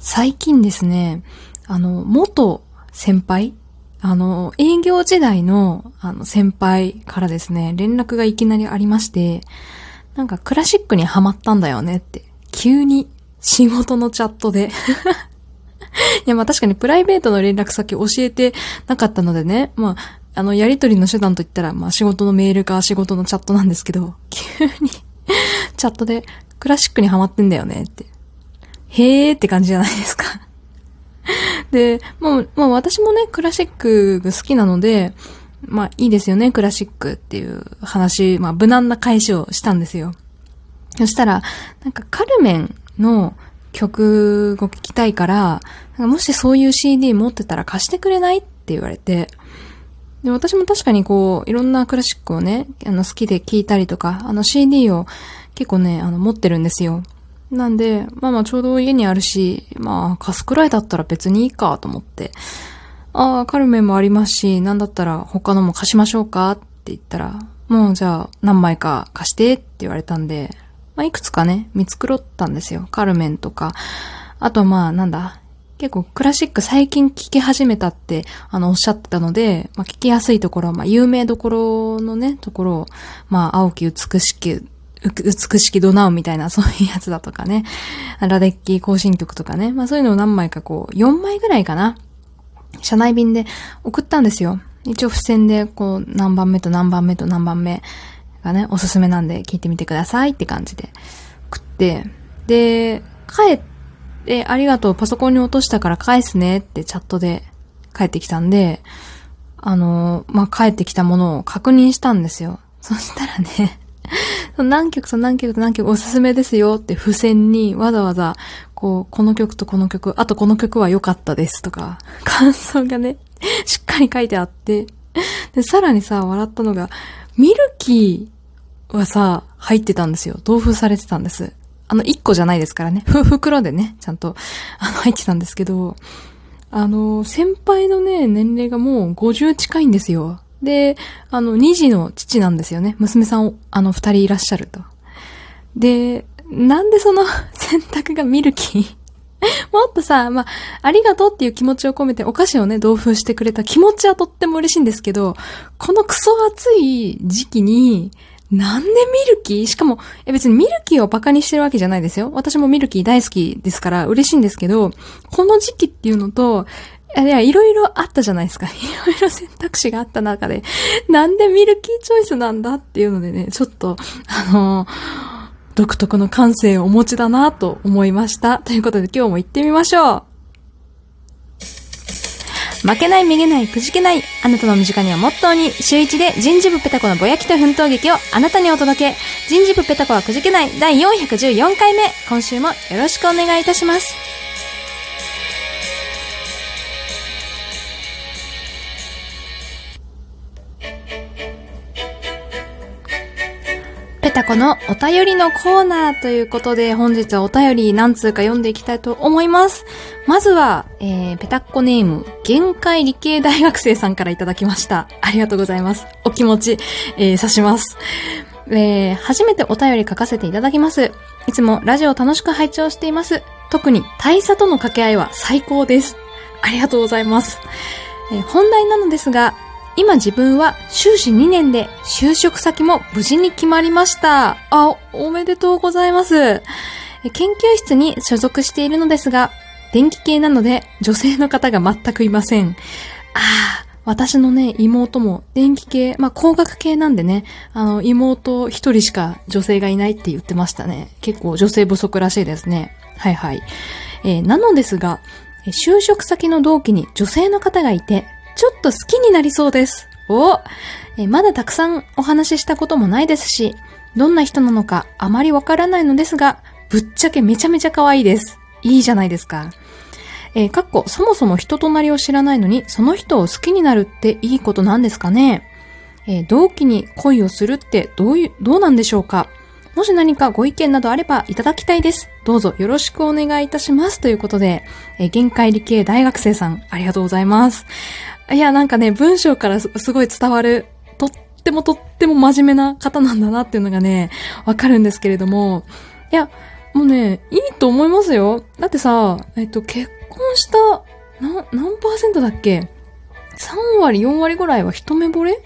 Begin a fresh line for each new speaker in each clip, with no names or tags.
最近ですね、あの、元先輩あの、営業時代の、あの、先輩からですね、連絡がいきなりありまして、なんかクラシックにハマったんだよねって、急に仕事のチャットで いや、まあ確かにプライベートの連絡先教えてなかったのでね、まあ、あの、やりとりの手段といったら、まあ仕事のメールか仕事のチャットなんですけど、急にチャットでクラシックにハマってんだよねって。へーって感じじゃないですか で、もう、まあ私もね、クラシックが好きなので、まあいいですよね、クラシックっていう話、まあ無難な返しをしたんですよ。そしたら、なんかカルメンの曲を聴きたいから、もしそういう CD 持ってたら貸してくれないって言われて、で、私も確かにこう、いろんなクラシックをね、あの好きで聴いたりとか、あの CD を結構ね、あの持ってるんですよ。なんで、まあまあちょうど家にあるし、まあ貸すくらいだったら別にいいかと思って、ああ、カルメンもありますし、なんだったら他のも貸しましょうか？って言ったら、もうじゃあ何枚か貸してって言われたんで、まあいくつかね、見繕ったんですよ。カルメンとか。あとまあなんだ、結構クラシック最近聴き始めたって、あの、おっしゃってたので、まあ、聞きやすいところ、まあ、有名どころのね、ところを、まあ、青き美しき美しきドナウみたいな、そういうやつだとかね。ラデッキ更新曲とかね。まあそういうのを何枚かこう、4枚ぐらいかな。社内便で送ったんですよ。一応付箋で、こう、何番目と何番目と何番目がね、おすすめなんで聞いてみてくださいって感じで送って、で、帰って、ありがとう、パソコンに落としたから返すねってチャットで帰ってきたんで、あの、まあ、帰ってきたものを確認したんですよ。そしたらね、何曲と何曲と何曲おすすめですよって付箋にわざわざ、こう、この曲とこの曲、あとこの曲は良かったですとか、感想がね、しっかり書いてあって、で、さらにさ、笑ったのが、ミルキーはさ、入ってたんですよ。同封されてたんです。あの、一個じゃないですからね。ふ、袋でね、ちゃんと、あの、入ってたんですけど、あの、先輩のね、年齢がもう50近いんですよ。で、あの、二児の父なんですよね。娘さん、あの、二人いらっしゃると。で、なんでその 選択がミルキー？もっとさ、まあ、ありがとうっていう気持ちを込めてお菓子をね、同封してくれた気持ちはとっても嬉しいんですけど、このクソ暑い時期に、なんでミルキー？しかも、え別にミルキーをバカにしてるわけじゃないですよ。私もミルキー大好きですから嬉しいんですけど、この時期っていうのと、いや、いろいろあったじゃないですか。いろいろ選択肢があった中で、なんでミルキーチョイスなんだっていうのでね、ちょっと、あの、独特の感性をお持ちだなと思いました。ということで今日も行ってみましょう。負けない、めげない、くじけない。あなたの身近にはモットーに、週一で人事部ペタコのぼやきと奮闘劇をあなたにお届け。人事部ペタコはくじけない第414回目。今週もよろしくお願いいたします。ペタコのお便りのコーナーということで、本日はお便り何通か読んでいきたいと思います。まずは、えー、ペタッコネーム、限界理系大学生さんからいただきました。ありがとうございます。お気持ち、えー、察します。えー、初めてお便り書かせていただきます。いつもラジオ楽しく拝聴しています。特に大佐との掛け合いは最高です。ありがとうございます。えー、本題なのですが、今自分は修士2年で就職先も無事に決まりました。あ、おめでとうございます。研究室に所属しているのですが、電気系なので女性の方が全くいません。ああ、私のね、妹も電気系、まあ、工学系なんでね、あの、妹一人しか女性がいないって言ってましたね。結構女性不足らしいですね。はいはい。えー、なのですが、就職先の同期に女性の方がいて、ちょっと好きになりそうです。おえまだたくさんお話ししたこともないですし、どんな人なのかあまりわからないのですが、ぶっちゃけめちゃめちゃ可愛いです。いいじゃないですか。えー、かっこ、そもそも人となりを知らないのに、その人を好きになるっていいことなんですかねえー、同期に恋をするってどういう、どうなんでしょうかもし何かご意見などあればいただきたいです。どうぞよろしくお願いいたします。ということで、えー、限界理系大学生さん、ありがとうございます。いや、なんかね、文章からすごい伝わる、とってもとっても真面目な方なんだなっていうのがね、わかるんですけれども、いや、もうね、いいと思いますよ。だってさ、えっと、結婚した、な、何パーセントだっけ ?3 割、4割ぐらいは一目惚れ？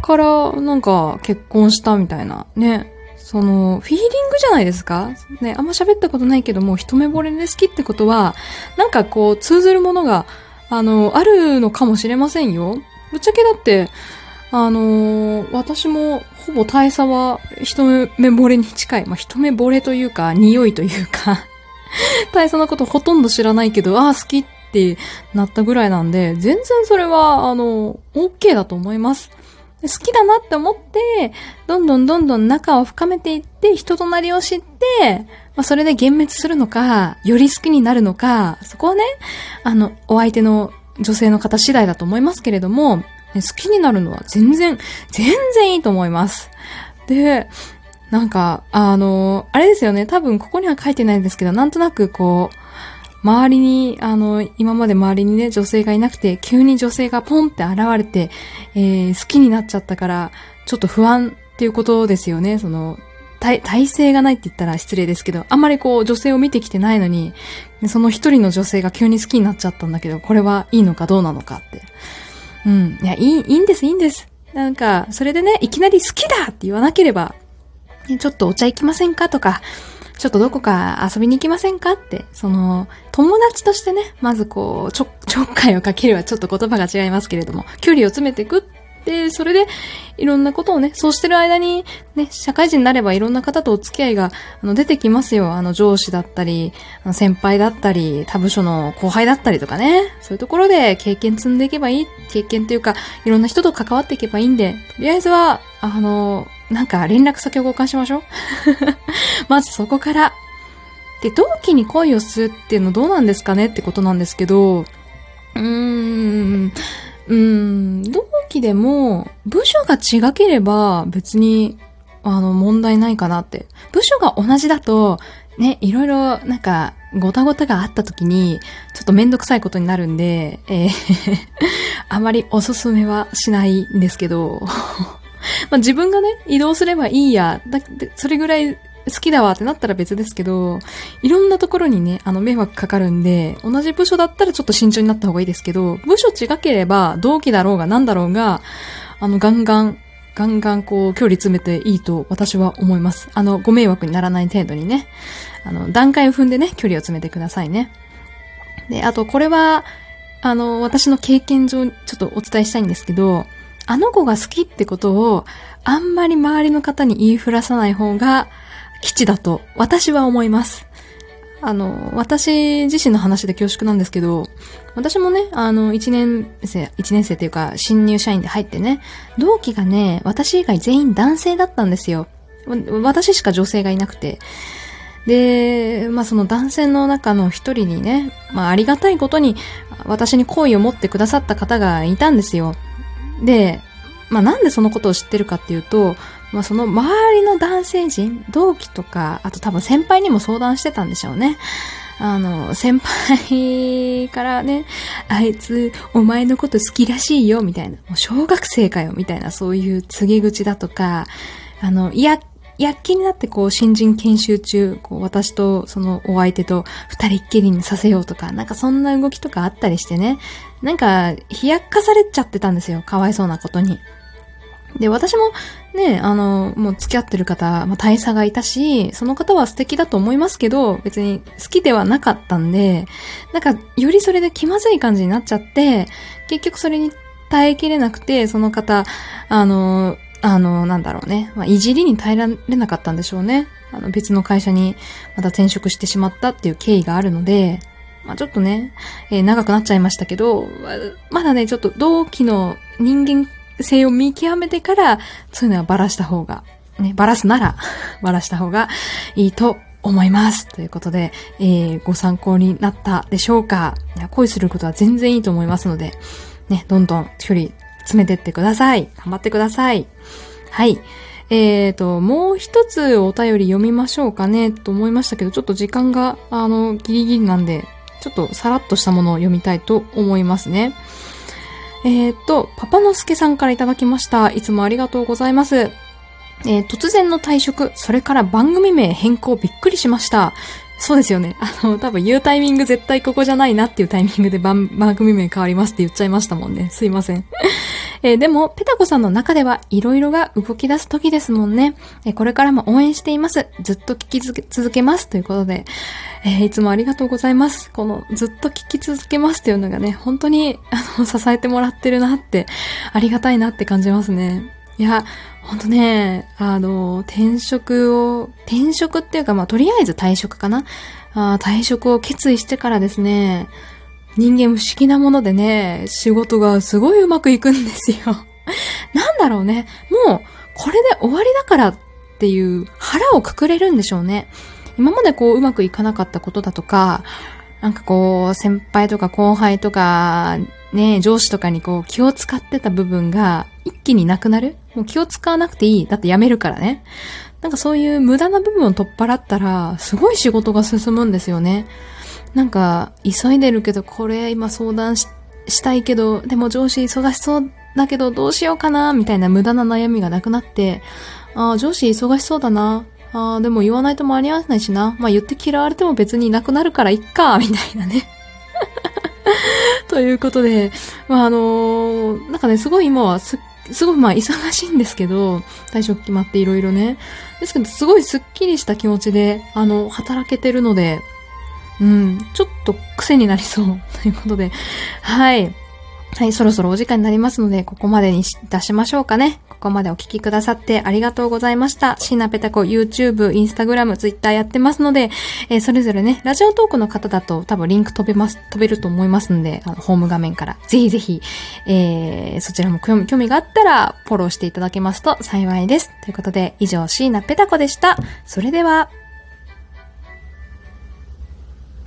から、なんか、結婚したみたいな、ね。その、フィーリングじゃないですか？ね、あんま喋ったことないけども、一目惚れで好きってことは、なんかこう、通ずるものが、あの、あるのかもしれませんよ。ぶっちゃけだって、あのー、私もほぼ大差は一目惚れに近い。まあ、一目惚れというか、匂いというか 大差のことほとんど知らないけど、ああ、好きってなったぐらいなんで、全然それは、あの、OK だと思います。好きだなって思って、どんどんどんどん仲を深めていって、人となりを知って、まあ、それで幻滅するのか、より好きになるのか、そこはね、あの、お相手の女性の方次第だと思いますけれども、好きになるのは全然、全然いいと思います。で、なんか、あの、あれですよね、多分ここには書いてないんですけど、なんとなくこう、周りに、あの、今まで周りにね、女性がいなくて、急に女性がポンって現れて、えー、好きになっちゃったから、ちょっと不安っていうことですよね。その、体、体制がないって言ったら失礼ですけど、あんまりこう、女性を見てきてないのに、その一人の女性が急に好きになっちゃったんだけど、これはいいのかどうなのかって。うん。いや、いい、いいんです、いいんです。なんか、それでね、いきなり好きだって言わなければ、ちょっとお茶行きませんかとか、ちょっとどこか遊びに行きませんか？って、その、友達としてね、まずこう、ちょ、ちょっかいをかけるはちょっと言葉が違いますけれども、距離を詰めていくっで、それで、いろんなことをね、そうしてる間に、ね、社会人になればいろんな方とお付き合いが、あの、出てきますよ。あの、上司だったり、あの先輩だったり、他部署の後輩だったりとかね。そういうところで経験積んでいけばいい。経験っていうか、いろんな人と関わっていけばいいんで、とりあえずは、あの、なんか連絡先を交換しましょう。まずそこから。で、同期に恋をするっていうのどうなんですかねってことなんですけど、うーん、うーん、同期でも、部署が違ければ別に、あの、問題ないかなって。部署が同じだと、ね、いろいろ、なんか、ごたごたがあった時に、ちょっとめんどくさいことになるんで、えー あまりおすすめはしないんですけど、まあ自分がね、移動すればいいや、だそれぐらい好きだわってなったら別ですけど、いろんなところにね、あの、迷惑かかるんで、同じ部署だったらちょっと慎重になった方がいいですけど、部署違ければ、同期だろうが何だろうが、あの、ガンガン、ガンガンこう、距離詰めていいと私は思います。あの、ご迷惑にならない程度にね。あの、段階を踏んでね、距離を詰めてくださいね。で、あと、これは、あの、私の経験上、ちょっとお伝えしたいんですけど、あの子が好きってことを、あんまり周りの方に言いふらさない方が、基地だと私は思います。あの、私自身の話で恐縮なんですけど、私もね、あの、一年生、一年生っていうか、新入社員で入ってね、同期がね、私以外全員男性だったんですよ。私しか女性がいなくて。で、まあその男性の中の一人にね、まあありがたいことに、私に好意を持ってくださった方がいたんですよ。で、まあなんでそのことを知ってるかっていうと、まあその周りの男性陣、同期とか、あと多分先輩にも相談してたんでしょうね。あの、先輩からね、あいつ、お前のこと好きらしいよ、みたいな。もう小学生かよ、みたいな、そういう告げ口だとか、あの、いや、躍起になってこう、新人研修中、こう、私とそのお相手と二人っきりにさせようとか、なんかそんな動きとかあったりしてね。なんか、冷やかされちゃってたんですよ。かわいそうなことに。で、私もね、あの、もう付き合ってる方、まあ、大差がいたし、その方は素敵だと思いますけど、別に好きではなかったんで、なんか、よりそれで気まずい感じになっちゃって、結局それに耐えきれなくて、その方、あの、あの、なんだろうね、まあ、いじりに耐えられなかったんでしょうね。あの、別の会社にまた転職してしまったっていう経緯があるので、まあ、ちょっとね、えー、長くなっちゃいましたけど、まだね、ちょっと同期の人間性を見極めてから、そういうのはバラした方が、ね、バラすなら、バラした方がいいと思います。ということで、えー、ご参考になったでしょうか恋することは全然いいと思いますので、ね、どんどん距離詰めてってください。頑張ってください。はい。えーと、もう一つお便り読みましょうかね、と思いましたけど、ちょっと時間が、あの、ギリギリなんで、ちょっとさらっとしたものを読みたいと思いますね。えー、っと、パパのすけさんからいただきました。いつもありがとうございます。えー、突然の退職、それから番組名変更びっくりしました。そうですよね。あの、多分言うタイミング絶対ここじゃないなっていうタイミングで番組名変わりますって言っちゃいましたもんね。すいません。えー、でも、ペタコさんの中では色々が動き出す時ですもんね。えー、これからも応援しています。ずっと聞き続けます。ということで、えー、いつもありがとうございます。このずっと聞き続けますっていうのがね、本当に、あの、支えてもらってるなって、ありがたいなって感じますね。いや、ほんとね、あの、転職を、転職っていうか、まあ、とりあえず退職かなあ退職を決意してからですね、人間不思議なものでね、仕事がすごいうまくいくんですよ。なんだろうね。もう、これで終わりだからっていう腹をくくれるんでしょうね。今までこううまくいかなかったことだとか、なんかこう、先輩とか後輩とか、ね、上司とかにこう気を使ってた部分が一気になくなる？もう気を使わなくていい。だって辞めるからね。なんかそういう無駄な部分を取っ払ったら、すごい仕事が進むんですよね。なんか、急いでるけど、これ今相談ししたいけど、でも上司忙しそうだけどどうしようかな、みたいな無駄な悩みがなくなって、ああ、上司忙しそうだな。ああ、でも言わないと間に合わないしな。まあ言って嫌われても別にいなくなるからいっか、みたいなね。ということで、まああのー、なんかね、すごい今はすすごいまあ忙しいんですけど、退職決まっていろいろね。ですけど、すごいスッキリした気持ちで、あの、働けてるので、うん、ちょっと癖になりそう。ということで、はい。はい、そろそろお時間になりますので、ここまでに出しましょうかね。ここまでお聞きくださってありがとうございました。シーナペタコ YouTube、Instagram、Twitter やってますので、えー、それぞれね、ラジオトークの方だと多分リンク飛べます、飛べると思いますんで、あの、ホーム画面から、ぜひぜひ、えー、そちらも興味興味があったら、フォローしていただけますと幸いです。ということで、以上、シーナペタコでした。それでは、